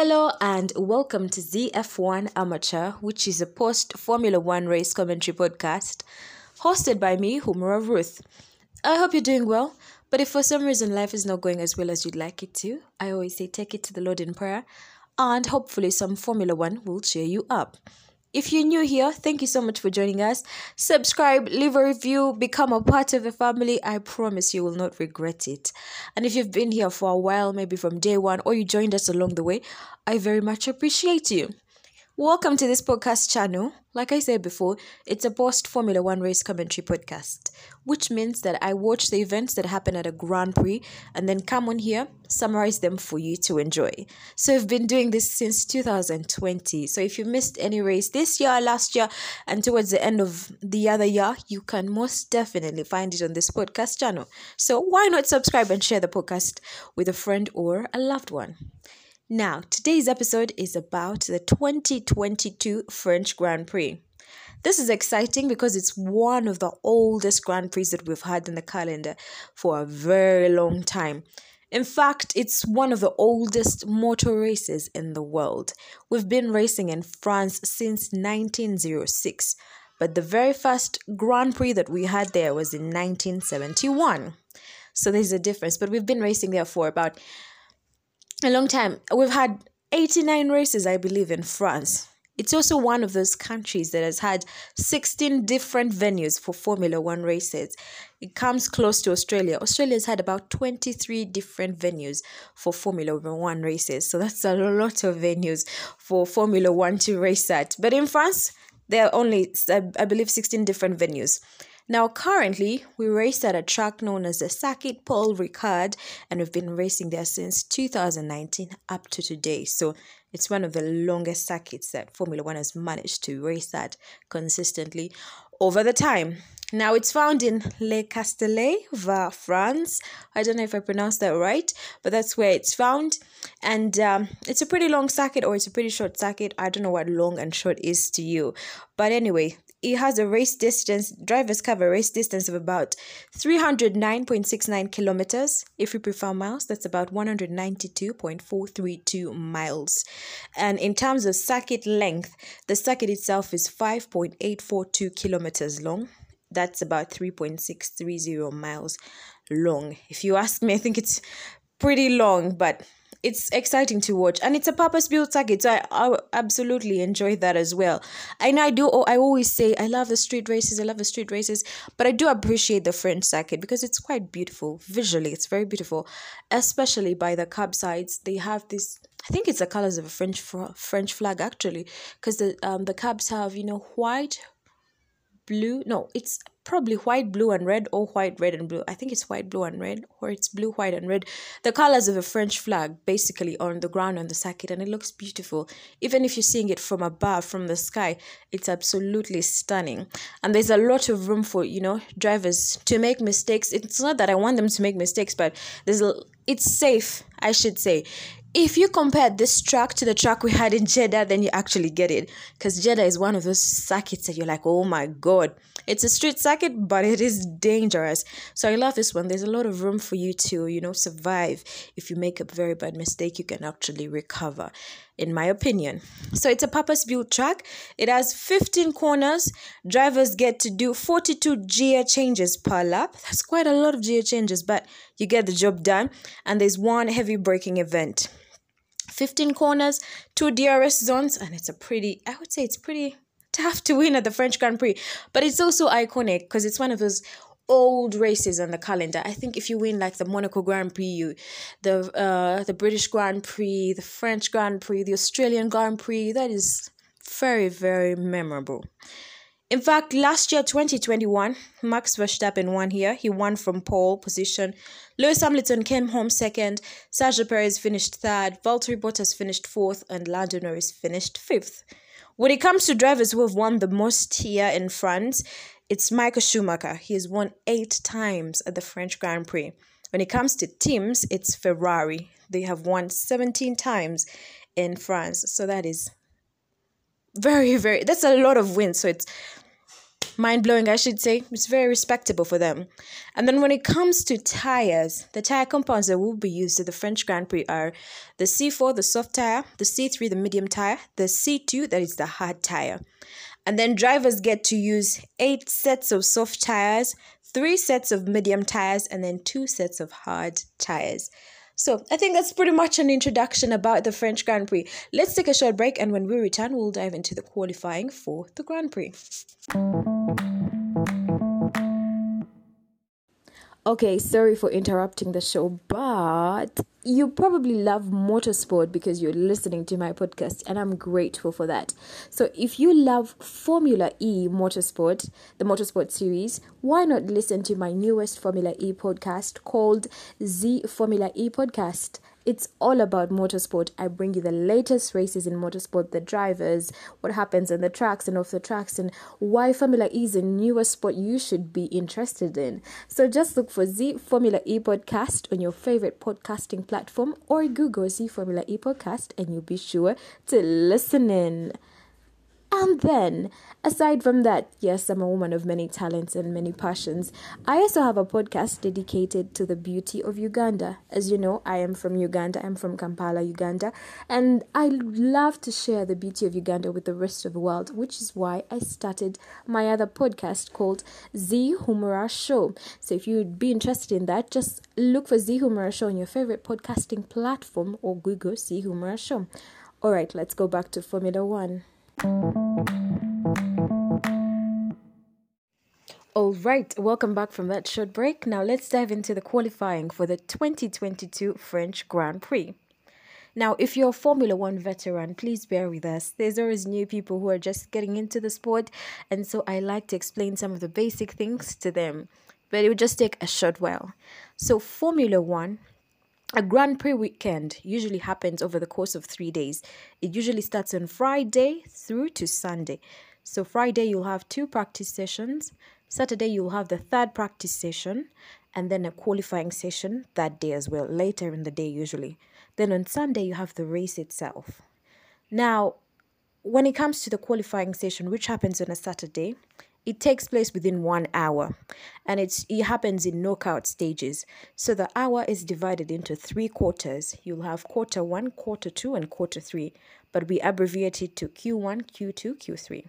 Hello and welcome to ZF1 Amateur, which is a post Formula One race commentary podcast hosted by me, Humura Ruth. I hope you're doing well, but if for some reason life is not going as well as you'd like it to, I always say take it to the Lord in prayer, and hopefully some Formula One will cheer you up. If you're new here, thank you so much for joining us. Subscribe, leave a review, become a part of the family. I promise you will not regret it. And if you've been here for a while, maybe from day one, or you joined us along the way, I very much appreciate you. Welcome to this podcast channel. Like I said before, it's a post Formula One race commentary podcast, which means that I watch the events that happen at a Grand Prix and then come on here, summarize them for you to enjoy. So I've been doing this since 2020. So if you missed any race this year, last year, and towards the end of the other year, you can most definitely find it on this podcast channel. So why not subscribe and share the podcast with a friend or a loved one? Now, today's episode is about the 2022 French Grand Prix. This is exciting because it's one of the oldest Grand Prix that we've had in the calendar for a very long time. In fact, it's one of the oldest motor races in the world. We've been racing in France since 1906, but the very first Grand Prix that we had there was in 1971. So there's a difference, but we've been racing there for about a long time. We've had 89 races, I believe, in France. It's also one of those countries that has had 16 different venues for Formula One races. It comes close to Australia. Australia's had about 23 different venues for Formula One races. So that's a lot of venues for Formula One to race at. But in France, there are only, I believe, 16 different venues. Now, currently, we race at a track known as the Circuit Paul Ricard, and we've been racing there since 2019 up to today. So, it's one of the longest circuits that Formula One has managed to race at consistently over the time. Now, it's found in Le Castellet, Var, France. I don't know if I pronounced that right, but that's where it's found. And um, it's a pretty long circuit or it's a pretty short circuit. I don't know what long and short is to you. But anyway, it has a race distance, drivers cover a race distance of about 309.69 kilometers. If you prefer miles, that's about 192.432 miles. And in terms of circuit length, the circuit itself is 5.842 kilometers long. That's about 3.630 miles long. If you ask me, I think it's pretty long, but it's exciting to watch and it's a purpose built circuit so I, I absolutely enjoy that as well. And i do i always say i love the street races i love the street races but i do appreciate the french circuit because it's quite beautiful visually it's very beautiful especially by the curb sides. They have this i think it's the colors of a french french flag actually because the um the curbs have you know white blue no it's probably white blue and red or white red and blue. I think it's white blue and red or it's blue white and red. The colors of a french flag basically on the ground on the circuit and it looks beautiful. Even if you're seeing it from above from the sky it's absolutely stunning. And there's a lot of room for you know drivers to make mistakes. It's not that i want them to make mistakes but there's a, it's safe i should say if you compare this track to the track we had in Jeddah, then you actually get it. Because Jeddah is one of those circuits that you're like, oh my god. It's a street circuit, but it is dangerous. So I love this one. There's a lot of room for you to, you know, survive. If you make a very bad mistake, you can actually recover, in my opinion. So it's a purpose built track. It has 15 corners. Drivers get to do 42 gear changes per lap. That's quite a lot of gear changes, but you get the job done. And there's one heavy braking event. 15 corners, two DRS zones, and it's a pretty, I would say it's pretty tough to win at the French Grand Prix, but it's also iconic because it's one of those old races on the calendar. I think if you win like the Monaco Grand Prix, you, the uh, the British Grand Prix, the French Grand Prix, the Australian Grand Prix, that is very very memorable. In fact, last year, 2021, Max Verstappen won here. He won from pole position. Lewis Hamilton came home second. Sergio Perez finished third. Valtteri Bottas finished fourth. And Lando Norris finished fifth. When it comes to drivers who have won the most here in France, it's Michael Schumacher. He has won eight times at the French Grand Prix. When it comes to teams, it's Ferrari. They have won 17 times in France. So that is very, very, that's a lot of wins. So it's mind blowing, I should say. It's very respectable for them. And then when it comes to tires, the tire compounds that will be used at the French Grand Prix are the C4, the soft tire, the C3, the medium tire, the C2, that is the hard tire. And then drivers get to use eight sets of soft tires, three sets of medium tires, and then two sets of hard tires. So I think that's pretty much an introduction about the French Grand Prix. Let's take a short break, and when we return, we'll dive into the qualifying for the Grand Prix. Okay, sorry for interrupting the show, but you probably love motorsport because you're listening to my podcast, and I'm grateful for that. So, if you love Formula E Motorsport, the Motorsport series, why not listen to my newest Formula E podcast called Z Formula E Podcast? It's all about motorsport. I bring you the latest races in motorsport, the drivers, what happens on the tracks and off the tracks, and why Formula E is a newer sport you should be interested in. So just look for Z Formula E podcast on your favorite podcasting platform or Google Z Formula E podcast and you'll be sure to listen in. And then, aside from that, yes, I'm a woman of many talents and many passions. I also have a podcast dedicated to the beauty of Uganda. As you know, I am from Uganda, I'm from Kampala, Uganda, and I love to share the beauty of Uganda with the rest of the world, which is why I started my other podcast called Z Show. So if you'd be interested in that, just look for Z Show on your favorite podcasting platform or Google Z Show. All right, let's go back to Formula One. All right, welcome back from that short break. Now let's dive into the qualifying for the 2022 French Grand Prix. Now, if you're a Formula One veteran, please bear with us. There's always new people who are just getting into the sport, and so I like to explain some of the basic things to them, but it would just take a short while. So, Formula One a Grand Prix weekend usually happens over the course of three days. It usually starts on Friday through to Sunday. So, Friday, you'll have two practice sessions. Saturday, you'll have the third practice session and then a qualifying session that day as well, later in the day, usually. Then on Sunday, you have the race itself. Now, when it comes to the qualifying session, which happens on a Saturday, it takes place within one hour and it's it happens in knockout stages. So the hour is divided into three quarters. You'll have quarter one quarter two and quarter three but we abbreviate it to q1 q2 q3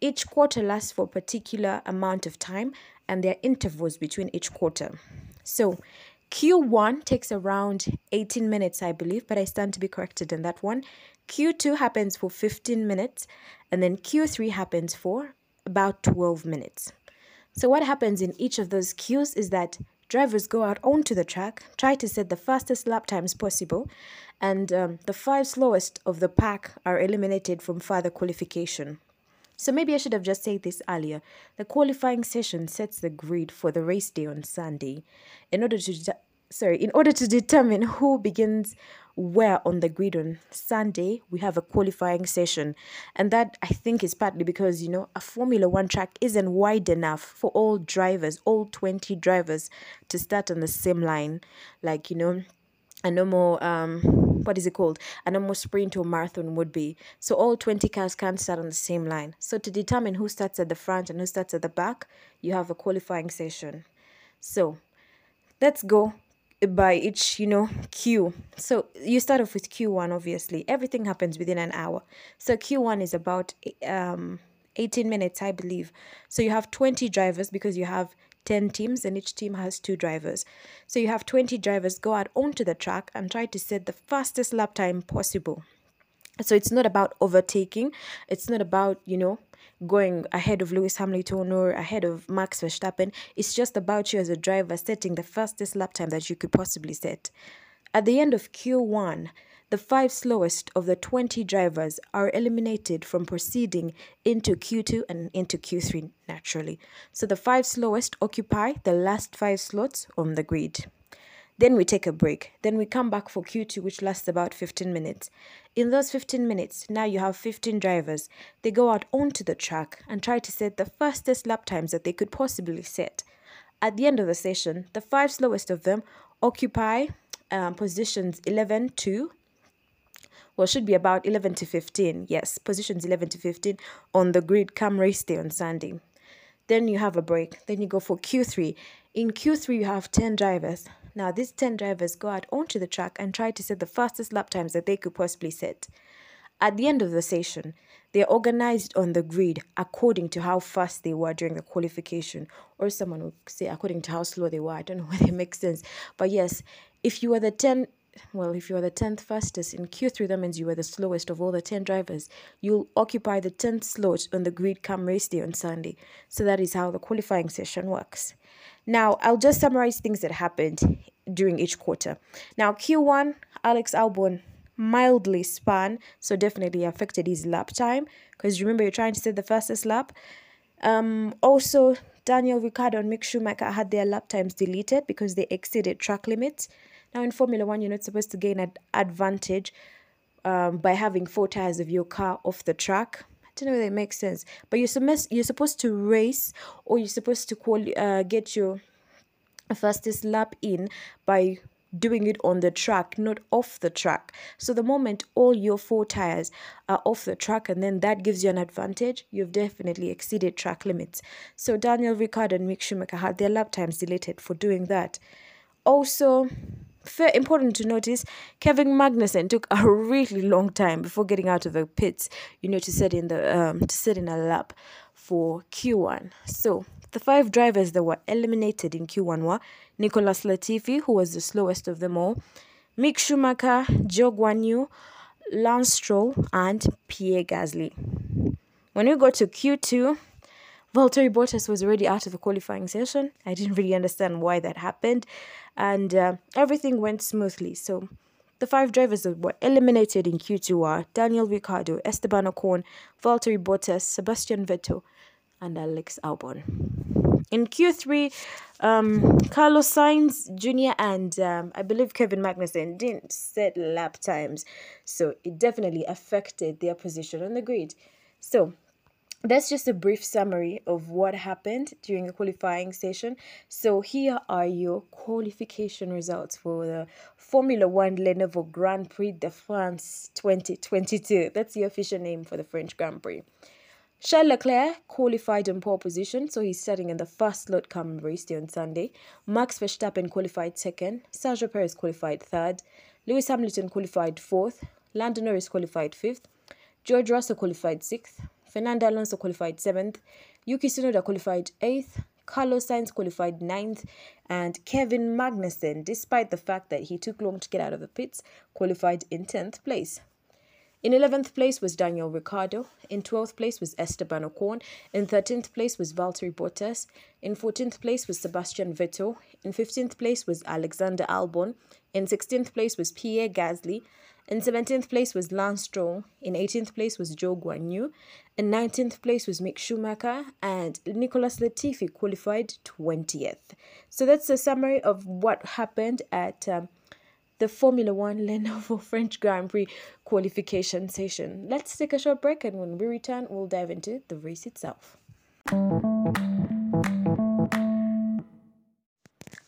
each quarter lasts for a particular amount of time and there are intervals between each quarter. So q1 takes around 18 minutes i believe but i stand to be corrected in that one. Q2 happens for 15 minutes and then q3 happens for about 12 minutes. So, what happens in each of those queues is that drivers go out onto the track, try to set the fastest lap times possible, and um, the five slowest of the pack are eliminated from further qualification. So maybe I should have just said this earlier. The qualifying session sets the grid for the race day on Sunday. In order to sorry, in order to determine who begins where on the grid on Sunday we have a qualifying session. And that I think is partly because, you know, a Formula One track isn't wide enough for all drivers, all 20 drivers to start on the same line. Like, you know, a normal um what is it called a normal sprint or marathon would be so all 20 cars can't start on the same line so to determine who starts at the front and who starts at the back you have a qualifying session so let's go by each you know queue so you start off with q1 obviously. Everything happens within an hour. So q1 is about um 18 minutes i believe. So you have 20 drivers because you have 10 teams and each team has two drivers. So you have 20 drivers go out onto the track and try to set the fastest lap time possible so it's not about overtaking it's not about you know going ahead of Lewis Hamilton or ahead of Max Verstappen. It's just about you as a driver setting the fastest lap time that you could possibly set. At the end of Q1, the five slowest of the 20 drivers are eliminated from proceeding into Q2 and into Q3 naturally. So the five slowest occupy the last five slots on the grid. Then we take a break. Then we come back for Q2, which lasts about 15 minutes. In those 15 minutes, now you have 15 drivers. They go out onto the track and try to set the fastest lap times that they could possibly set. At the end of the session, the five slowest of them occupy um, positions 11 to well should be about 11 to 15 yes positions 11 to 15 on the grid come race day on sunday Then you have a break. Then you go for Q3. In Q3, you have 10 drivers. Now, these 10 drivers go out onto the track and try to set the fastest lap times that they could possibly set. At the end of the session, they're organized on the grid according to how fast they were during the qualification, or someone would say according to how slow they were. I don't know whether it makes sense. But yes, if you were the 10 well, if you are the 10th fastest in Q3, that means you were the slowest of all the 10 drivers. You'll occupy the 10th slot on the grid come race day on Sunday. So that is how the qualifying session works. Now, I'll just summarize things that happened during each quarter. Now, Q1, Alex Albon mildly spun, so definitely affected his lap time because remember you're trying to set the fastest lap. Um, also, Daniel Ricciardo and Mick Schumacher had their lap times deleted because they exceeded track limits. Now, in Formula One, you're not supposed to gain an advantage um, by having four tires of your car off the track. Don't know if that makes sense, but you're supposed you're supposed to race or you're supposed to quali- uh, get your fastest lap in by doing it on the track, not off the track. So the moment all your four tires are off the track and then that gives you an advantage, you've definitely exceeded track limits. So Daniel Ricciardo and Mick Schumacher had their lap times deleted for doing that. Also, important to notice, Kevin Magnussen took a really long time before getting out of the pits, you know, to sit in the um to set in a lap for Q1. So the five drivers that were eliminated in Q1 were Nicholas Latifi, who was the slowest of them all, Mick Schumacher, Zhou Guanyu, Lance Stroll, and Pierre Gasly. When we go to Q2, Valtteri Bottas was already out of the qualifying session. I didn't really understand why that happened, and uh, everything went smoothly. So, the five drivers that were eliminated in Q2 are Daniel Ricciardo, Esteban Ocon, Valtteri Bottas, Sebastian Vettel, and Alex Albon. In Q3, um, Carlos Sainz Jr. and um, I believe Kevin Magnussen didn't set lap times, so it definitely affected their position on the grid. So that's just a brief summary of what happened during the qualifying session. So here are your qualification results for the Formula One Lenovo Grand Prix de France 2022. That's the official name for the French Grand Prix. Charles Leclerc qualified in pole position, so he's starting in the first slot come race day on Sunday. Max Verstappen qualified second. Sergio Perez qualified third. Lewis Hamilton qualified fourth. Lando Norris qualified fifth. George Russell qualified sixth. Fernando Alonso qualified seventh. Yuki Tsunoda qualified eighth. Carlos Sainz qualified ninth, and Kevin Magnussen, despite the fact that he took long to get out of the pits, qualified in 10th place. In 11th place was Daniel Ricciardo. In 12th place was Esteban Ocon. In 13th place was Valtteri Bottas. In 14th place was Sebastian Vettel. In 15th place was Alexander Albon. In 16th place was Pierre Gasly. In 17th place was Lance Stroll. In 18th place was Zhou Guanyu. In 19th place was Mick Schumacher. And Nicholas Latifi qualified 20th. So that's a summary of what happened at um, the Formula One Lenovo French Grand Prix qualification session. Let's take a short break, and when we return, we'll dive into the race itself.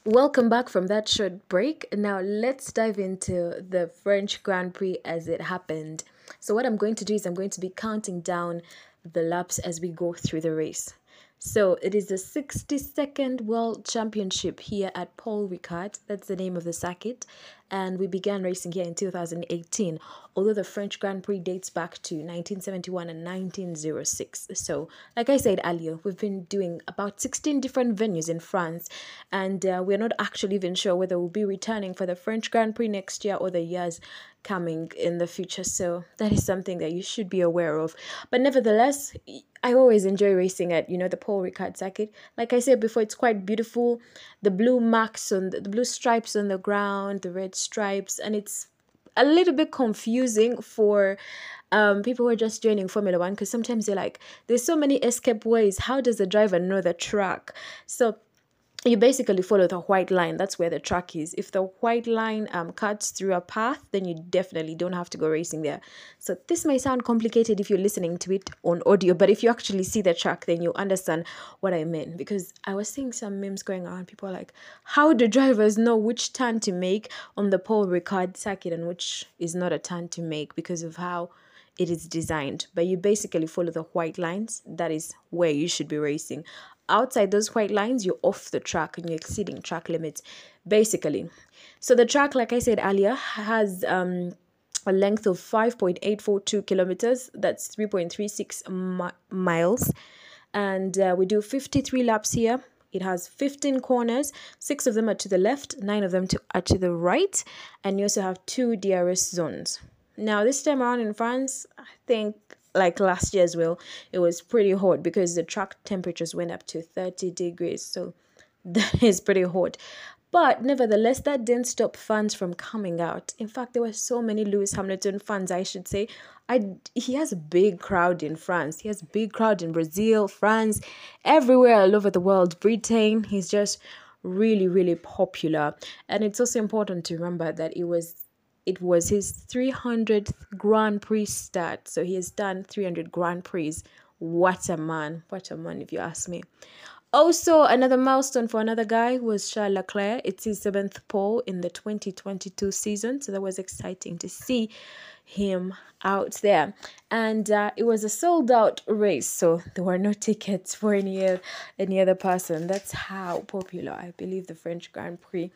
Welcome back from that short break. Now, let's dive into the French Grand Prix as it happened. So, what I'm going to do is I'm going to be counting down the laps as we go through the race. So it is the 62nd World Championship here at Paul Ricard. That's the name of the circuit. And we began racing here in 2018, although the French Grand Prix dates back to 1971 and 1906. So, like I said earlier, we've been doing about 16 different venues in France, and uh, we're not actually even sure whether we'll be returning for the French Grand Prix next year or the years coming in the future. So that is something that you should be aware of. But nevertheless, I always enjoy racing at, you know, the Paul Ricard circuit. Like I said before, it's quite beautiful. The blue marks on the, the blue stripes on the ground, the red stripes, and it's a little bit confusing for um, people who are just joining Formula One because sometimes they're like, there's so many escape ways. How does the driver know the track? So you basically follow the white line. That's where the track is. If the white line um, cuts through a path then you definitely don't have to go racing there. So this may sound complicated if you're listening to it on audio but if you actually see the track then you understand what i mean. Because i was seeing some memes going around. People are like how do drivers know which turn to make on the paul ricard circuit and which is not a turn to make because of how it is designed? But you basically follow the white lines. That is where you should be racing outside those white lines, you're off the track and you're exceeding track limits, basically. So the track, like I said earlier, has um, a length of 5.842 kilometers. That's 3.36 mi- miles. And uh, we do 53 laps here. It has 15 corners, six of them are to the left, nine of them to, are to the right, and you also have two DRS zones. Now, this time around in France, I think like last year as well, it was pretty hot because the track temperatures went up to 30 degrees. So that is pretty hot. But nevertheless, that didn't stop fans from coming out. In fact, there were so many Lewis Hamilton fans, I should say. I, he has a big crowd in France. He has a big crowd in Brazil, France, everywhere all over the world. Britain, he's just really, really popular. And it's also important to remember that it was it was his 300th Grand Prix start. So he has done 300 Grand Prix. What a man. What a man, if you ask me. Also, another milestone for another guy was Charles Leclerc. It's his seventh pole in the 2022 season. So that was exciting to see him out there. And uh, it was a sold out race. So there were no tickets for any, any other person. That's how popular I believe the French Grand Prix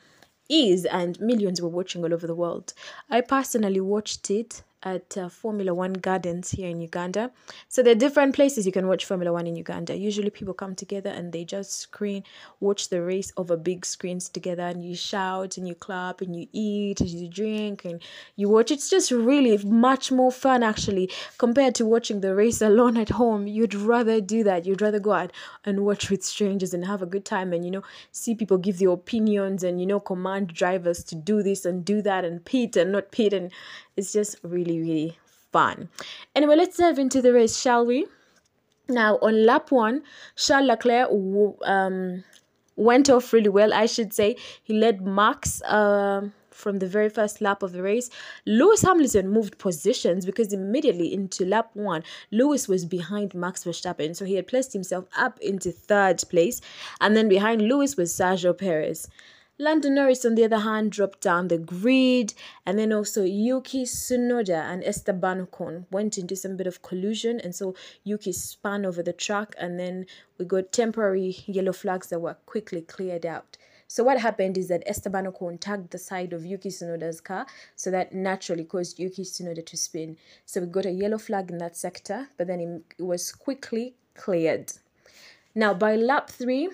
is, and millions were watching all over the world. I personally watched it at uh, Formula One Gardens here in Uganda. So there are different places you can watch Formula One in Uganda. Usually people come together and they just screen, watch the race over big screens together, and you shout and you clap and you eat and you drink and you watch. It's just really much more fun actually compared to watching the race alone at home. You'd rather do that. You'd rather go out and watch with strangers and have a good time and you know see people give their opinions and you know command drivers to do this and do that and pit and not pit and it's just really, really fun. Anyway, let's dive into the race, shall we? Now, on lap one, Charles Leclerc um, went off really well, I should say. He led Max uh, from the very first lap of the race. Lewis Hamilton moved positions because immediately into lap one, Lewis was behind Max Verstappen. So he had placed himself up into third place. And then behind Lewis was Sergio Perez. Lando Norris, on the other hand, dropped down the grid, and then also Yuki Tsunoda and Esteban Ocon went into some bit of collusion, and so Yuki spun over the track, and then we got temporary yellow flags that were quickly cleared out. So what happened is that Esteban Ocon tagged the side of Yuki Tsunoda's car, so that naturally caused Yuki Tsunoda to spin. So we got a yellow flag in that sector, but then it was quickly cleared. Now by lap three,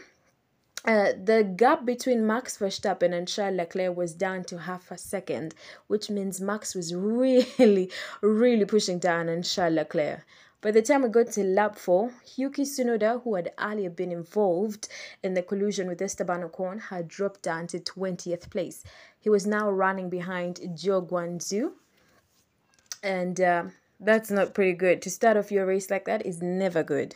uh, the gap between Max Verstappen and Charles Leclerc was down to half a second, which means Max was really, really pushing down on Charles Leclerc. By the time we got to lap 4, Yuki Tsunoda, who had earlier been involved in the collusion with Esteban Ocon, had dropped down to 20th place. He was now running behind Zhou Guanyu, and uh, that's not pretty good. To start off your race like that is never good.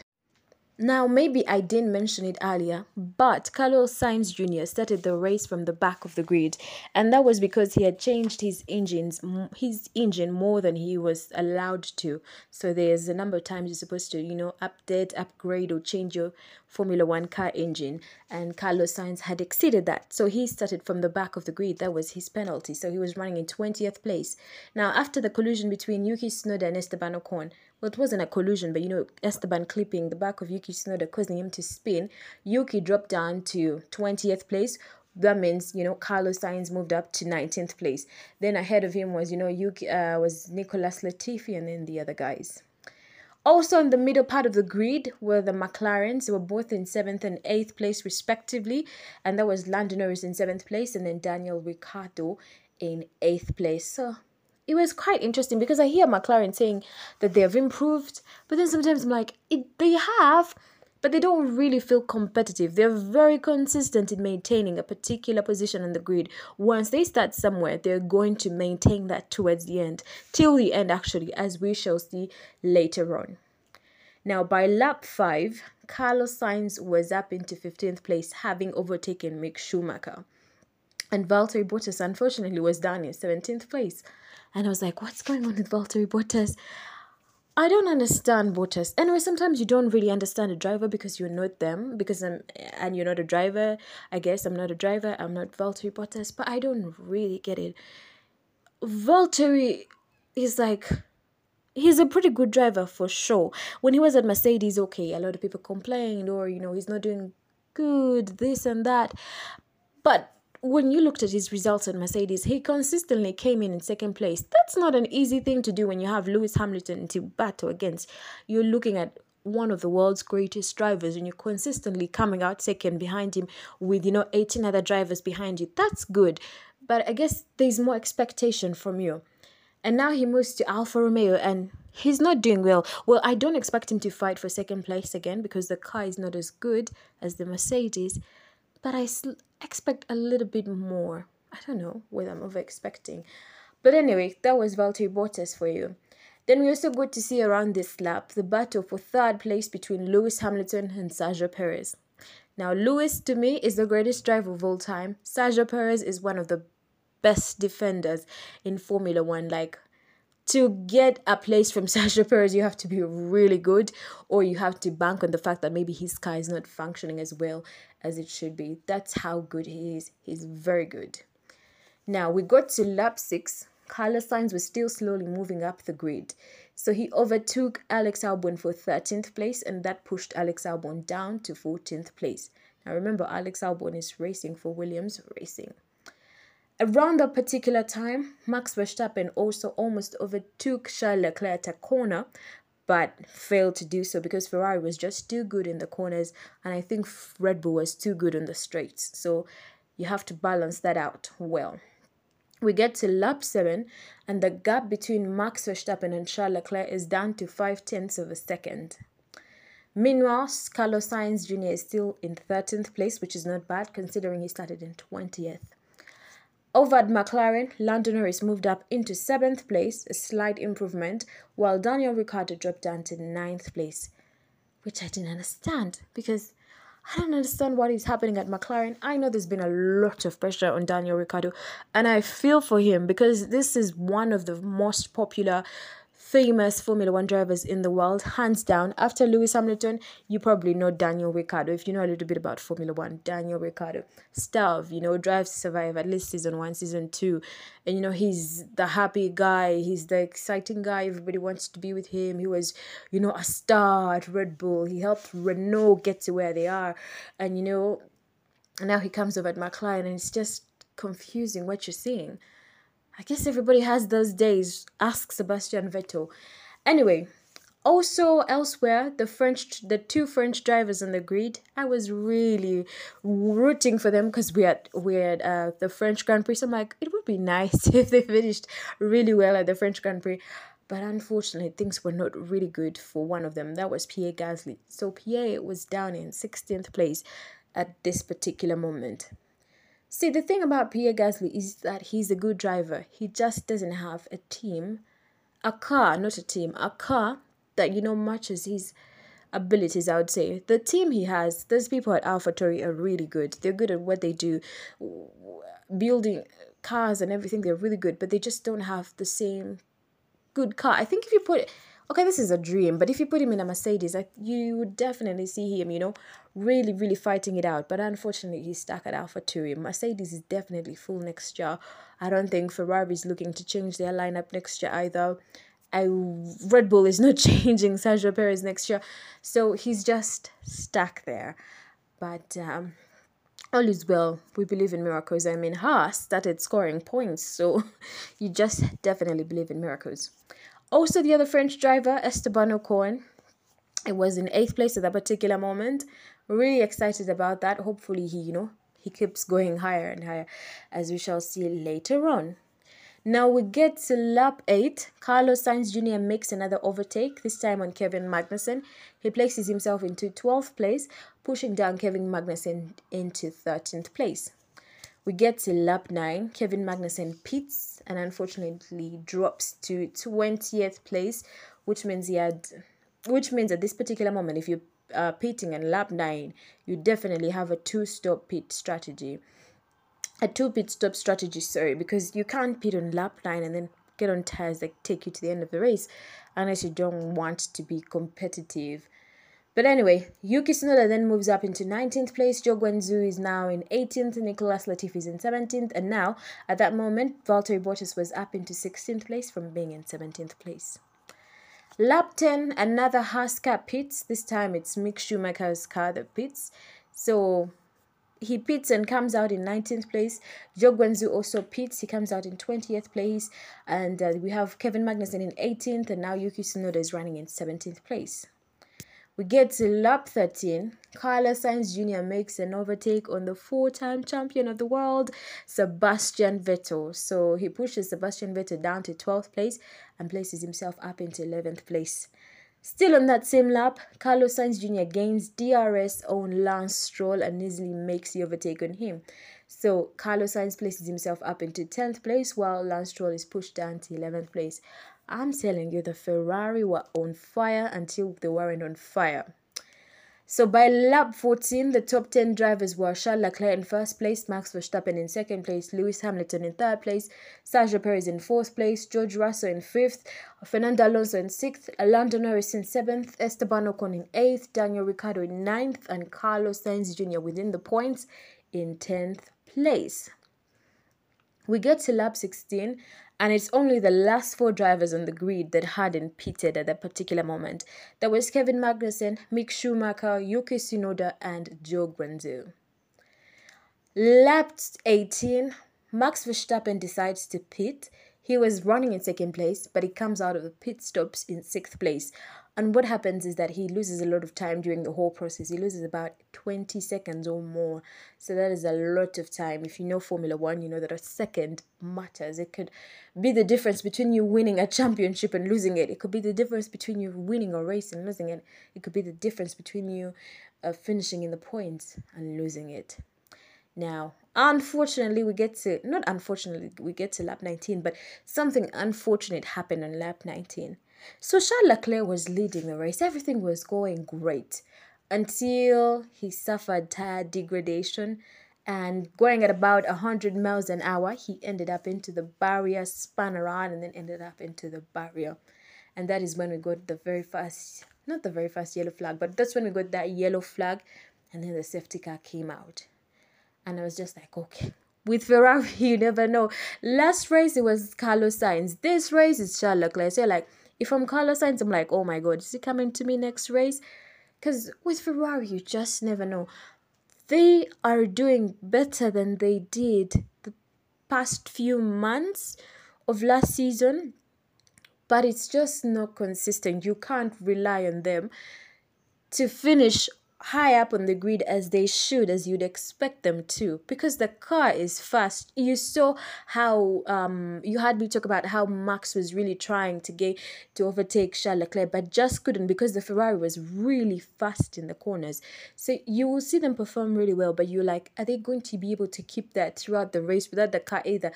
Now, maybe I didn't mention it earlier, but Carlos Sainz Jr. started the race from the back of the grid, and that was because he had changed his engines, his engine more than he was allowed to. So there's a number of times you're supposed to, you know, update, upgrade, or change your Formula One car engine, and Carlos Sainz had exceeded that. So he started from the back of the grid. That was his penalty. So he was running in 20th place. Now, after the collision between Yuki Tsunoda and Esteban Ocon, well, it wasn't a collision, but you know, Esteban clipping the back of Yuki Tsunoda, causing him to spin. Yuki dropped down to 20th place. That means, you know, Carlos Sainz moved up to 19th place. Then ahead of him was, you know, Yuki uh, was Nicholas Latifi and then the other guys. Also in the middle part of the grid were the McLarens. They were both in seventh and eighth place respectively. And that was Lando Norris in seventh place and then Daniel Ricciardo in eighth place. So it was quite interesting because I hear McLaren saying that they have improved, but then sometimes I'm like, it, they have, but they don't really feel competitive. They're very consistent in maintaining a particular position on the grid. Once they start somewhere, they're going to maintain that towards the end, till the end, actually, as we shall see later on. Now, by lap 5, Carlos Sainz was up into 15th place, having overtaken Mick Schumacher. And Valtteri Bottas, unfortunately, was down in 17th place. And I was like, what's going on with Valtteri Bottas? I don't understand Bottas. Anyway, sometimes you don't really understand a driver because you're not them, because I'm and you're not a driver. I guess I'm not a driver. I'm not Valtteri Bottas, but I don't really get it. Valtteri is like he's a pretty good driver for sure. When he was at Mercedes, okay, a lot of people complained, or you know, he's not doing good, this and that. But when you looked at his results at Mercedes, he consistently came in in second place. That's not an easy thing to do when you have Lewis Hamilton to battle against. You're looking at one of the world's greatest drivers and you're consistently coming out second behind him with you know 18 other drivers behind you that's good but i guess there's more expectation from you and now he moves to alfa romeo and he's not doing well well i don't expect him to fight for second place again because the car is not as good as the mercedes but I expect a little bit more. I don't know whether I'm over expecting. But anyway, that was Valtteri Bottas for you. Then we also got to see around this lap the battle for third place between Lewis Hamilton and Sergio Perez. Now, Lewis to me is the greatest driver of all time. Sergio Perez is one of the best defenders in Formula One. Like, to get a place from Sergio Perez, you have to be really good, or you have to bank on the fact that maybe his car is not functioning as well as it should be. That's how good he is. He's very good. Now we got to lap six. Carlos Sainz was still slowly moving up the grid. So he overtook Alex Albon for 13th place, and that pushed Alex Albon down to 14th place. Now remember, Alex Albon is racing for Williams Racing. Around that particular time, Max Verstappen also almost overtook Charles Leclerc at a corner, but failed to do so because Ferrari was just too good in the corners, and I think Red Bull was too good on the straights. So you have to balance that out well. We get to lap 7, and the gap between Max Verstappen and Charles Leclerc is down to 5 tenths of a second. Meanwhile, Carlos Sainz Jr. is still in 13th place, which is not bad considering he started in 20th. Over at McLaren, Lando Norris moved up into seventh place, a slight improvement, while Daniel Ricciardo dropped down to ninth place, which I didn't understand because I don't understand what is happening at McLaren. I know there's been a lot of pressure on Daniel Ricciardo, and I feel for him because this is one of the most popular famous Formula One drivers in the world, hands down. After Lewis Hamilton, you probably know Daniel Ricciardo. If you know a little bit about Formula One, Daniel Ricciardo, Stuff, you know, Drive to Survive, at least season one, season two. And, you know, he's the happy guy, he's the exciting guy. Everybody wants to be with him. He was, you know, a star at Red Bull. He helped Renault get to where they are. And, you know, now he comes over at McLaren and it's just confusing what you're seeing. I guess everybody has those days. Ask Sebastian Vettel. Anyway, also elsewhere, the French, the two French drivers on the grid, I was really rooting for them because we had we had uh, the French Grand Prix. So I'm like, it would be nice if they finished really well at the French Grand Prix. But unfortunately, things were not really good for one of them. That was Pierre Gasly. So Pierre was down in 16th place at this particular moment. See, the thing about Pierre Gasly is that he's a good driver. He just doesn't have a team, a car, not a team, a car that, you know, matches his abilities, I would say. The team he has, those people at AlphaTauri are really good. They're good at what they do, building cars and everything. They're really good, but they just don't have the same good car. I think if you put okay, this is a dream, but if you put him in a Mercedes, I, you would definitely see him, you know, really, really fighting it out. But unfortunately, he's stuck at Alpha AlphaTauri. Mercedes is definitely full next year. I don't think Ferrari is looking to change their lineup next year either. I, Red Bull is not changing Sergio Perez next year, so he's just stuck there. But um, all is well. We believe in miracles. I mean, Haas started scoring points, so you just definitely believe in miracles. Also, the other French driver, Esteban Ocon, it was in eighth place at that particular moment. Really excited about that. Hopefully, he, you know, he keeps going higher and higher, as we shall see later on. Now we get to lap 8. Carlos Sainz Jr. makes another overtake, this time on Kevin Magnussen. He places himself into 12th place, pushing down Kevin Magnussen into 13th place. We get to lap 9. Kevin Magnussen pits and unfortunately drops to 20th place, which means he had which means at this particular moment if you're uh, pitting in lap 9, you definitely have a two-stop pit strategy. A two pit stop strategy, sorry, because you can't pit on lap 9 and then get on tires that take you to the end of the race unless you don't want to be competitive but anyway, Yuki Tsunoda then moves up into 19th place. Zhou Guanyu is now in 18th. Nicholas Latifi is in 17th. And now, at that moment, Valtteri Bottas was up into 16th place from being in 17th place. Lap 10, another Haas car pits. This time it's Mick Schumacher's car that pits. So he pits and comes out in 19th place. Zhou Guanyu also pits. He comes out in 20th place. And uh, we have Kevin Magnussen in 18th. And now Yuki Tsunoda is running in 17th place. We get to lap 13. Carlos Sainz Jr. makes an overtake on the four-time champion of the world, Sebastian Vettel. So he pushes Sebastian Vettel down to 12th place and places himself up into 11th place. Still on that same lap, Carlos Sainz Jr. gains DRS on Lance Stroll and easily makes the overtake on him. So Carlos Sainz places himself up into 10th place while Lance Stroll is pushed down to 11th place. I'm telling you, the Ferrari were on fire until they weren't on fire. So by lap 14, the top 10 drivers were Charles Leclerc in first place, Max Verstappen in second place, Lewis Hamilton in third place, Sergio Perez in fourth place, George Russell in fifth, Fernando Alonso in sixth, Lando Norris in seventh, Esteban Ocon in eighth, Daniel Ricciardo in ninth, and Carlos Sainz Jr. within the points in 10th place. We get to lap 16 and it's only the last four drivers on the grid that hadn't pitted at that particular moment. That was Kevin Magnussen, Mick Schumacher, Yuki Tsunoda, and Zhou Guanyu. Lap 18, Max Verstappen decides to pit. He was running in second place, but he comes out of the pit stops in sixth place. And what happens is that he loses a lot of time during the whole process. He loses about 20 seconds or more. So that is a lot of time. If you know Formula One, you know that a second matters. It could be the difference between you winning a championship and losing it. It could be the difference between you winning a race and losing it. It could be the difference between you uh, finishing in the points and losing it. Now, unfortunately, we get to, not unfortunately, we get to lap 19, but something unfortunate happened on lap 19 so Charles Leclerc was leading the race. Everything was going great until he suffered tire degradation and going at about 100 miles an hour, he ended up into the barrier, spun around, and then ended up into the barrier. And that is when we got the very first, not the very first yellow flag, but that's when we got that yellow flag, and then the safety car came out. And I was just like, okay, with Ferrari, you never know. Last race, it was Carlos Sainz. This race is Charles Leclerc. So, like, if I'm Carlos Sainz, I'm like, oh my god, is he coming to me next race? Because with Ferrari, you just never know. They are doing better than they did the past few months of last season, but it's just not consistent. You can't rely on them to finish high up on the grid as they should, as you'd expect them to, because the car is fast. You saw how um you had me talk about how Max was really trying to get to overtake Charles Leclerc, but just couldn't because the Ferrari was really fast in the corners. So you will see them perform really well, but you're like, are they going to be able to keep that throughout the race without the car either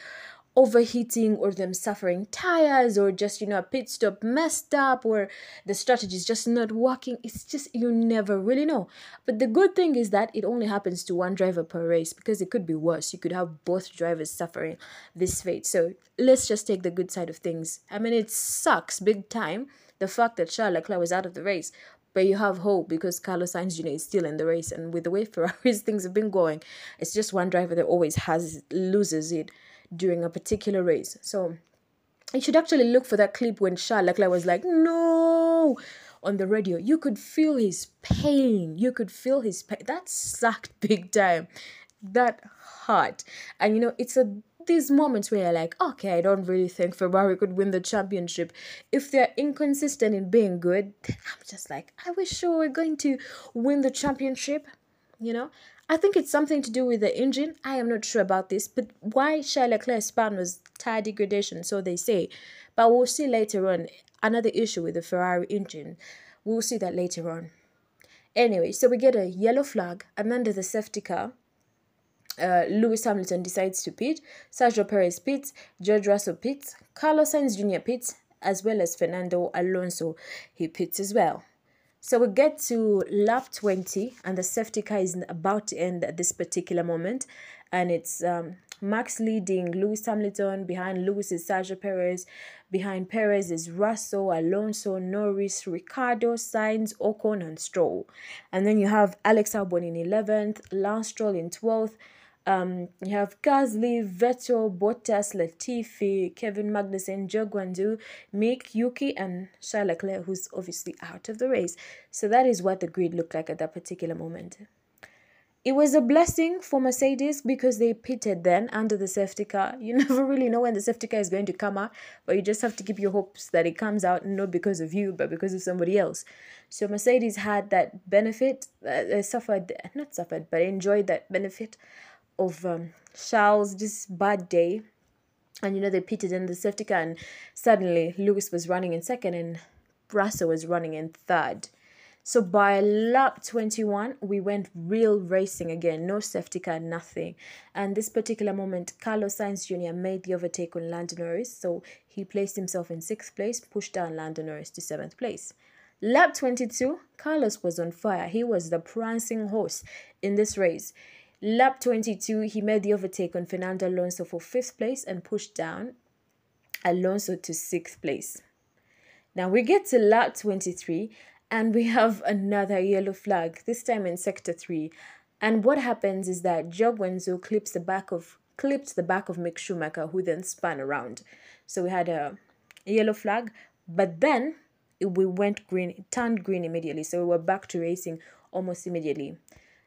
overheating or them suffering tires or just you know a pit stop messed up or the strategy is just not working. It's just you never really know. But the good thing is that it only happens to one driver per race because it could be worse. You could have both drivers suffering this fate. So let's just take the good side of things. I mean it sucks big time the fact that Charles Leclerc was out of the race but you have hope because Carlos Sainz Jr. is still in the race and with the way Ferrari's things have been going it's just one driver that always has loses it during a particular race. So you should actually look for that clip when Charles Leclerc was like, no, on the radio. You could feel his pain. You could feel his pain. That sucked big time. That hurt. And you know, it's a these moments where you're like, okay, I don't really think Ferrari could win the championship. If they're inconsistent in being good, I'm just like, I wish sure we were going to win the championship. You know, I think it's something to do with the engine. I am not sure about this, but why Charles Leclerc's span was tire degradation, so they say. But we'll see later on another issue with the Ferrari engine. We'll see that later on. Anyway, so we get a yellow flag, and under the safety car, uh, Lewis Hamilton decides to pit, Sergio Perez pits, George Russell pits, Carlos Sainz Jr. pits, as well as Fernando Alonso. He pits as well. So we get to lap 20 and the safety car is about to end at this particular moment. And it's um, Max leading Lewis Hamilton. Behind Lewis is Sergio Perez. Behind Perez is Russell, Alonso, Norris, Ricciardo, Sainz, Ocon, and Stroll. And then you have Alex Albon in 11th, Lance Stroll in 12th, Um, you have Gasly, Vettel, Bottas, Latifi, Kevin Magnussen, Zhou Guanyu, Mick, Yuki, and Charles Leclerc, who's obviously out of the race. So that is what the grid looked like at that particular moment. It was a blessing for Mercedes because they pitted then under the safety car. You never really know when the safety car is going to come out, but you just have to keep your hopes that it comes out not because of you, but because of somebody else. So Mercedes had that benefit, uh, suffered, not suffered, but enjoyed that benefit of um, Charles' this bad day. And you know, they pitted in the safety car, and suddenly Lewis was running in second, and Russell was running in third. So by lap 21, we went real racing again, no safety car, nothing. And this particular moment, Carlos Sainz Jr. made the overtake on Lando Norris, so he placed himself in sixth place, pushed down Lando Norris to seventh place. Lap 22, Carlos was on fire. He was the prancing horse in this race. Lap 22, he made the overtake on Fernando Alonso for fifth place and pushed down Alonso to sixth place. Now we get to lap 23 and we have another yellow flag, this time in sector 3. And what happens is that Guanyu clips the back of clipped the back of Mick Schumacher, who then spun around. So we had a, yellow flag, but then we went green, turned green immediately. So we were back to racing almost immediately.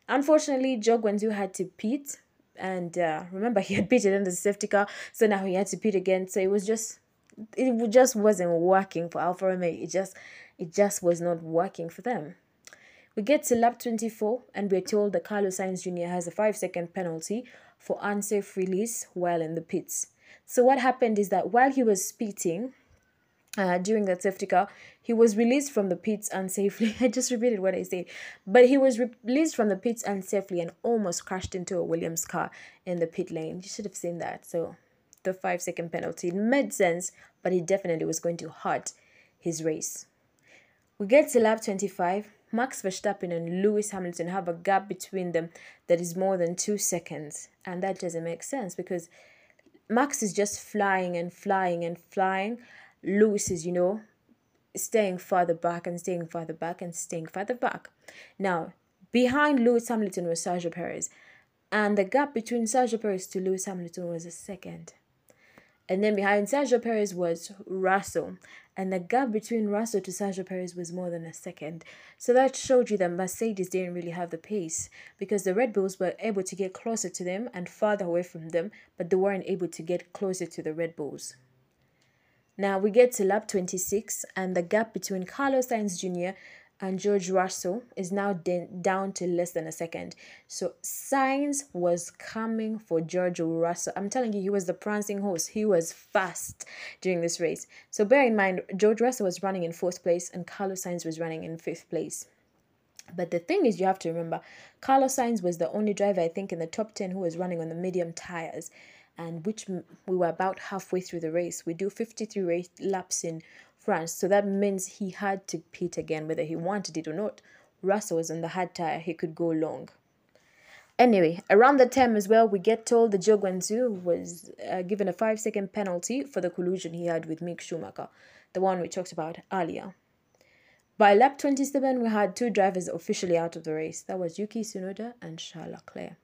Unfortunately, Zhou Guanyu had to pit, and uh, remember he had pitted in the safety car, so now he had to pit again. So it was just, it just wasn't working for Alfa Romeo. It just it just was not working for them. We get to lap 24 and we're told that Carlos Sainz Jr. has a 5 second penalty for unsafe release while in the pits. So what happened is that while he was pitting, uh, during that safety car, he was released from the pits unsafely. I just repeated what I said. But he was re- released from the pits unsafely and almost crashed into a Williams car in the pit lane. You should have seen that. So the five second penalty it made sense, but he definitely was going to hurt his race. We get to lap 25. Max Verstappen and Lewis Hamilton have a gap between them that is more than two seconds. And that doesn't make sense because Max is just flying and flying and flying. Lewis is, you know, staying further back and staying further back and staying further back. Now, behind Lewis Hamilton was Sergio Perez. And the gap between Sergio Perez to Lewis Hamilton was a second. And then behind Sergio Perez was Russell. And the gap between Russell to Sergio Perez was more than a second. So that showed you that Mercedes didn't really have the pace because the Red Bulls were able to get closer to them and farther away from them, but they weren't able to get closer to the Red Bulls. Now we get to lap 26, and the gap between Carlos Sainz Jr and George Russell is now down to less than a second. So Sainz was coming for George Russell. I'm telling you, he was the prancing horse. He was fast during this race. So bear in mind, George Russell was running in fourth place and Carlos Sainz was running in fifth place. But the thing is, you have to remember, Carlos Sainz was the only driver, I think, in the top 10 who was running on the medium tires, and which we were about halfway through the race. We do 53 race laps in France. So that means he had to pit again, whether he wanted it or not. Russell was on the hard tire, he could go long. Anyway, around that time as well, we get told that Zhou Guanyu was uh, given a five second penalty for the collusion he had with Mick Schumacher, the one we talked about earlier. By lap 27, we had two drivers officially out of the race. That was Yuki Tsunoda and Charles Leclerc.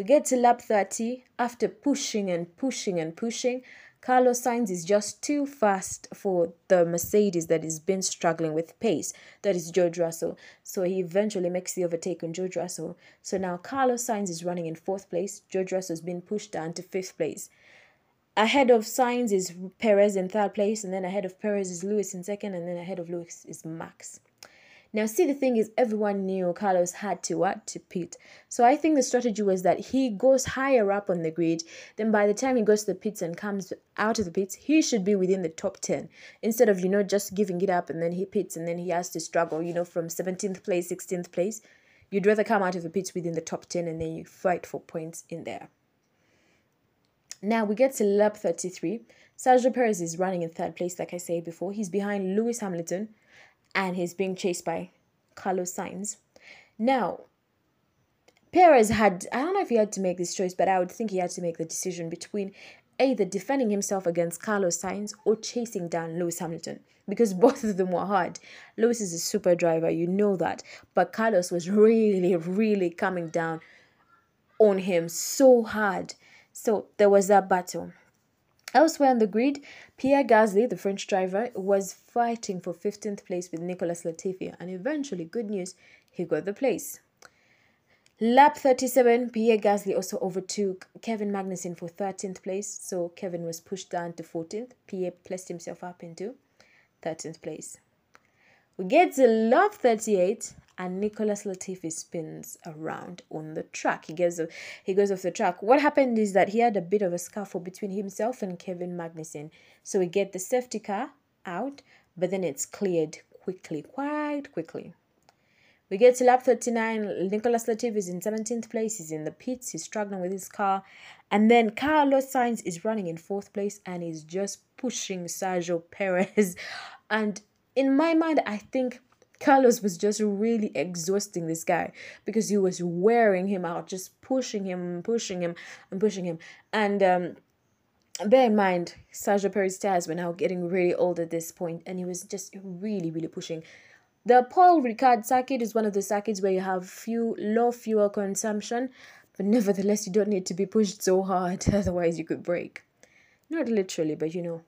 We get to lap 30 after pushing and pushing and pushing. Carlos Sainz is just too fast for the Mercedes that has been struggling with pace. That is George Russell. So he eventually makes the overtake on George Russell. So now Carlos Sainz is running in fourth place. George Russell has been pushed down to fifth place. Ahead of Sainz is Perez in third place, and then ahead of Perez is Lewis in second, and then ahead of Lewis is Max. Now, see, the thing is, everyone knew Carlos had to what to pit. So I think the strategy was that he goes higher up on the grid. Then by the time he goes to the pits and comes out of the pits, he should be within the top ten instead of you know just giving it up and then he pits and then he has to struggle. You know, from seventeenth place, sixteenth place. You'd rather come out of the pits within the top ten and then you fight for points in there. Now we get to lap 33. Sergio Perez is running in third place, like I said before. He's behind Lewis Hamilton, and he's being chased by Carlos Sainz. Now, Perez had, I don't know if he had to make this choice, but I would think he had to make the decision between either defending himself against Carlos Sainz or chasing down Lewis Hamilton because both of them were hard. Lewis is a super driver, you know that, but Carlos was really, really coming down on him so hard. So there was that battle. Elsewhere on the grid, Pierre Gasly, the French driver, was fighting for 15th place with Nicholas Latifi, and eventually, good news, he got the place. Lap 37, Pierre Gasly also overtook Kevin Magnussen for 13th place, so Kevin was pushed down to 14th. Pierre placed himself up into 13th place. We get to lap 38, and Nicholas Latifi spins around on the track. He goes he goes off the track. What happened is that he had a bit of a scuffle between himself and Kevin Magnussen. So we get the safety car out, but then it's cleared quickly, quite quickly. We get to lap 39. Nicholas Latifi is in 17th place. He's in the pits. He's struggling with his car. And then Carlos Sainz is running in fourth place and he's just pushing Sergio Perez. And in my mind, I think Carlos was just really exhausting this guy because he was wearing him out, just pushing him, pushing him, and pushing him. And um, bear in mind, Sergio Perez tires were now getting really old at this point, and he was just really, really pushing. The Paul Ricard circuit is one of the circuits where you have few low fuel consumption, but nevertheless you don't need to be pushed so hard, otherwise you could break. Not literally, but you know.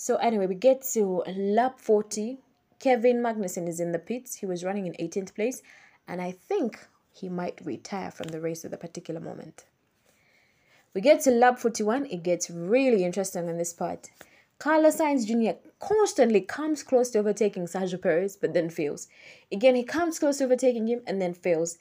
So anyway, we get to lap 40 Kevin Magnussen is in the pits. He was running in 18th place, and I think he might retire from the race at the particular moment. We get to lap 41. It gets really interesting in this part. Carlos Sainz Jr. constantly comes close to overtaking Sergio Perez, but then fails. Again, he comes close to overtaking him and then fails.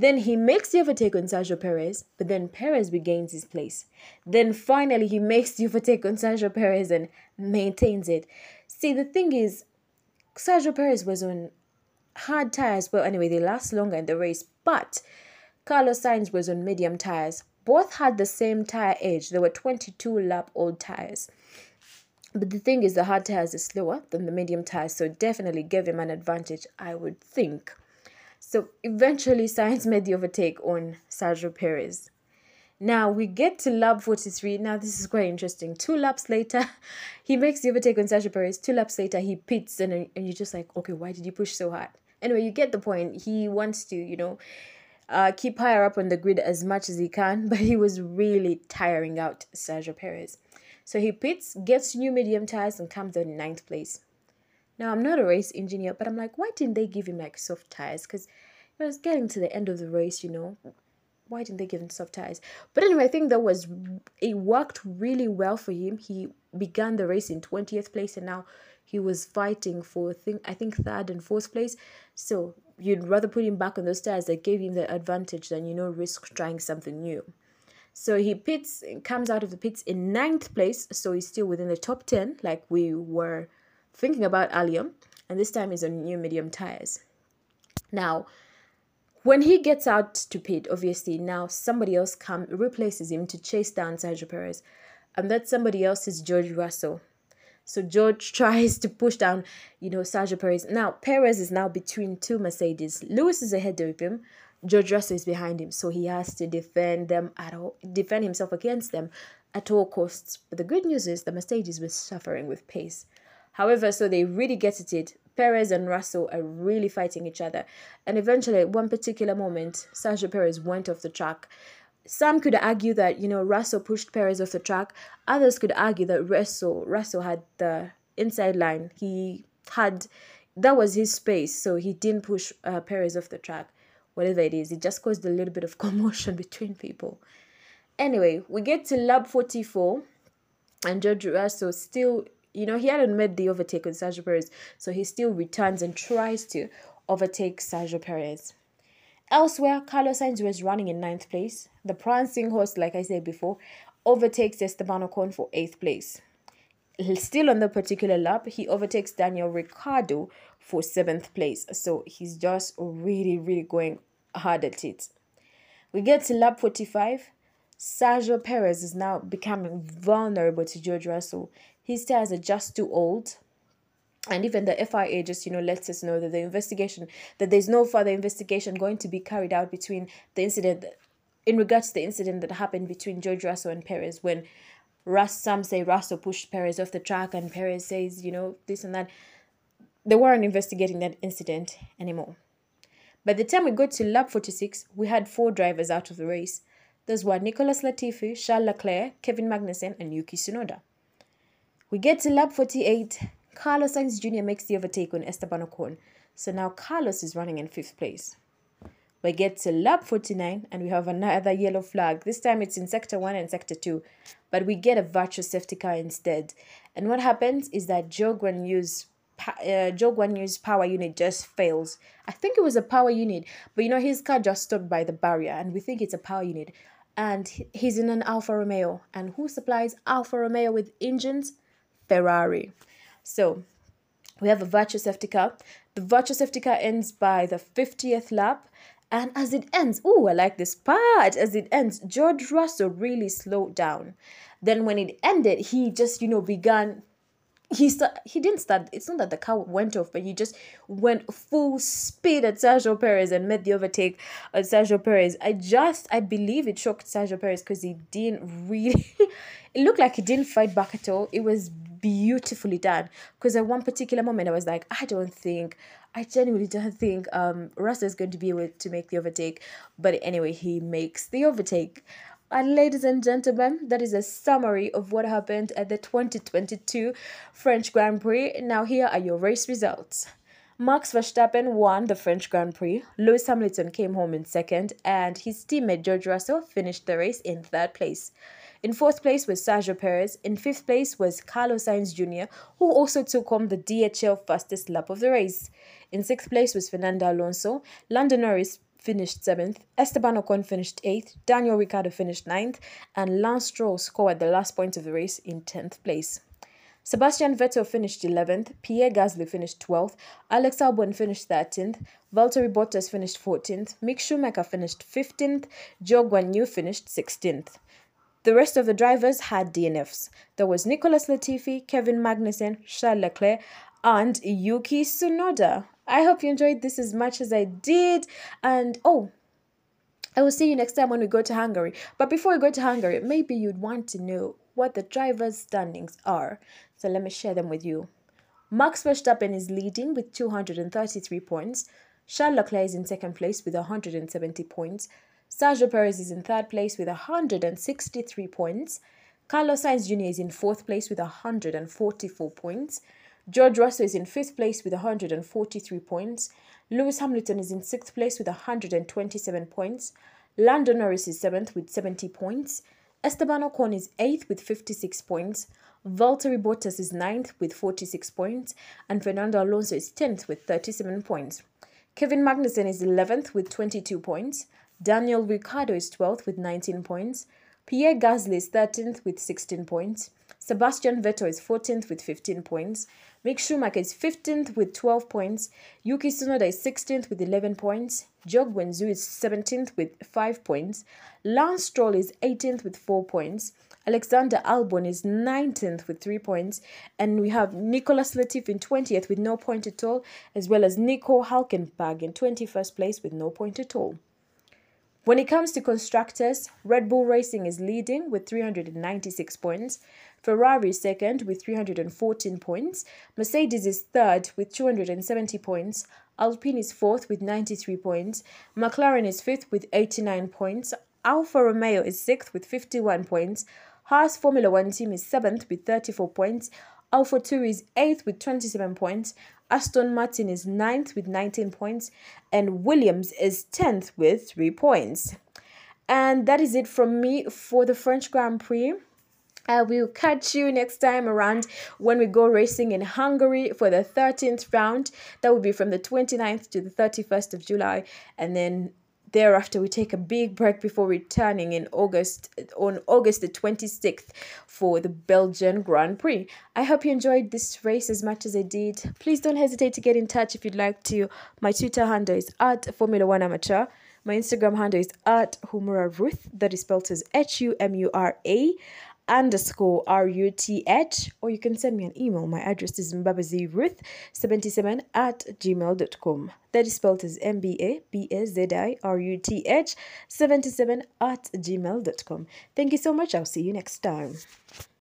Then he makes the overtake on Sergio Perez, but then Perez regains his place. Then finally, he makes the overtake on Sergio Perez and maintains it. See, the thing is, Sergio Perez was on hard tires. Well, anyway, they last longer in the race, but Carlos Sainz was on medium tires. Both had the same tire age. They were 22 lap old tires. But the thing is, the hard tires are slower than the medium tires, so definitely gave him an advantage, I would think. So eventually, Sainz made the overtake on Sergio Perez. Now we get to lap 43. Now this is quite interesting. Two laps later, he makes the overtake on Sergio Perez. Two laps later, he pits and, and you're just like, okay, why did you push so hard? Anyway, you get the point. He wants to, you know, uh, keep higher up on the grid as much as he can, but he was really tiring out Sergio Perez. So he pits, gets new medium tires, and comes out in ninth place. Now, I'm not a race engineer, but I'm like, why didn't they give him like soft tires? Because it was getting to the end of the race, you know why didn't they give him soft tires? But anyway, I think that was it worked really well for him. He began the race in 20th place and now he was fighting for thing I think third and fourth place. So you'd rather put him back on those tires that gave him the advantage than you know risk trying something new. So he pits comes out of the pits in ninth place, so he's still within the top ten, like we were thinking about earlier. And this time he's on new medium tires. Now when he gets out to pit, obviously now somebody else come replaces him to chase down Sergio Perez, and that somebody else is George Russell. So George tries to push down, you know, Sergio Perez. Now Perez is now between two Mercedes. Lewis is ahead of him. George Russell is behind him, so he has to defend them at all, defend himself against them at all costs. But the good news is the Mercedes was suffering with pace. However, so they really get at it. Perez and Russell are really fighting each other. And eventually, at one particular moment, Sergio Perez went off the track. Some could argue that, you know, Russell pushed Perez off the track. Others could argue that Russell, Russell had the inside line. He had, that was his space, so he didn't push uh, Perez off the track. Whatever it is, it just caused a little bit of commotion between people. Anyway, we get to lap 44, and George Russell still you know, he hadn't made the overtake on Sergio Perez, so he still returns and tries to overtake Sergio Perez. Elsewhere, Carlos Sainz was running in ninth place. The prancing horse, like I said before, overtakes Esteban Ocon for eighth place. Still on the particular lap, he overtakes Daniel Ricciardo for seventh place. So he's just really, really going hard at it. We get to lap 45. Sergio Perez is now becoming vulnerable to George Russell his tires are just too old. And even the FIA just you know lets us know that the investigation that there's no further investigation going to be carried out between the incident in regards to the incident that happened between George Russell and Perez when Russ some say Russell pushed Perez off the track and Perez says you know this and that. They weren't investigating that incident anymore. By the time we got to lap 46 we had four drivers out of the race. Those were Nicholas Latifi, Charles Leclerc, Kevin Magnussen, and Yuki Tsunoda. We get to lap 48. Carlos Sainz Jr. makes the overtake on Esteban Ocon. So now Carlos is running in fifth place. We get to lap 49 and we have another yellow flag. This time it's in sector 1 and sector 2, but we get a virtual safety car instead. And what happens is that Zhou Guanyu's uh, Zhou Guanyu's power unit just fails. I think it was a power unit, but you know his car just stopped by the barrier and we think it's a power unit. And he's in an Alfa Romeo. And who supplies Alfa Romeo with engines? Ferrari. So we have a virtual safety car. The virtual safety car ends by the 50th lap and as it ends, oh, I like this part. As it ends, George Russell really slowed down. Then when it ended, he just, you know, began he start, he didn't start it's not that the car went off but he just went full speed at Sergio Perez and made the overtake on Sergio Perez I just I believe it shocked Sergio Perez because he didn't really it looked like he didn't fight back at all it was beautifully done because at one particular moment I was like I don't think I genuinely don't think um Russell is going to be able to make the overtake but anyway he makes the overtake and ladies and gentlemen, that is a summary of what happened at the 2022 French Grand Prix. Now, here are your race results. Max Verstappen won the French Grand Prix. Lewis Hamilton came home in second, and his teammate George Russell finished the race in third place. In fourth place was Sergio Perez. In fifth place was Carlos Sainz Jr., who also took home the DHL fastest lap of the race. In sixth place was Fernando Alonso. Lando Norris finished seventh, Esteban Ocon finished eighth, Daniel Ricciardo finished ninth, and Lance Stroll scored the last point of the race in 10th place. Sebastian Vettel finished 11th, Pierre Gasly finished 12th, Alex Albon finished 13th, Valtteri Bottas finished 14th, Mick Schumacher finished 15th, Zhou Guanyu finished 16th. The rest of the drivers had DNFs. There was Nicholas Latifi, Kevin Magnussen, Charles Leclerc, and Yuki Tsunoda. I hope you enjoyed this as much as I did. And oh, I will see you next time when we go to Hungary. But before we go to Hungary, maybe you'd want to know what the driver's standings are. So let me share them with you. Max Verstappen is leading with 233 points. Charles Leclerc is in second place with 170 points. Sergio Perez is in third place with 163 points. Carlos Sainz Jr. is in fourth place with 144 points. George Russell is in fifth place with 143 points. Lewis Hamilton is in sixth place with 127 points. Lando Norris is seventh with 70 points. Esteban Ocon is eighth with 56 points. Valtteri Bottas is ninth with 46 points. And Fernando Alonso is 10th with 37 points. Kevin Magnussen is 11th with 22 points. Daniel Ricciardo is 12th with 19 points. Pierre Gasly is 13th with 16 points. Sebastian Vettel is 14th with 15 points. Mick Schumacher is 15th with 12 points. Yuki Tsunoda is 16th with 11 points. Zhou Guanyu is 17th with 5 points. Lance Stroll is 18th with 4 points. Alexander Albon is 19th with 3 points. And we have Nicholas Latifi in 20th with no point at all, as well as Nico Hulkenberg in 21st place with no point at all. When it comes to constructors, Red Bull Racing is leading with 396 points. Ferrari is second with 314 points. Mercedes is third with 270 points. Alpine is fourth with 93 points. McLaren is fifth with 89 points. Alfa Romeo is sixth with 51 points. Haas Formula One team is seventh with 34 points. AlphaTauri is eighth with 27 points. Aston Martin is ninth with 19 points. And Williams is 10th with 3 points. And that is it from me for the French Grand Prix. I will catch you next time around when we go racing in Hungary for the 13th round. That will be from the 29th to the 31st of July. And then thereafter we take a big break before returning in August on August the 26th for the Belgian Grand Prix. I hope you enjoyed this race as much as I did. Please don't hesitate to get in touch if you'd like to. My Twitter handle is at Formula One Amateur. My Instagram handle is at Humura Ruth. That is spelled as H U M U R A underscore R-U-T-H, or you can send me an email. My address is mbabaziruth77 at gmail.com. That is spelled as M-B-A-B-A-Z-I-R-U-T-H 77 at gmail.com. Thank you so much. I'll see you next time.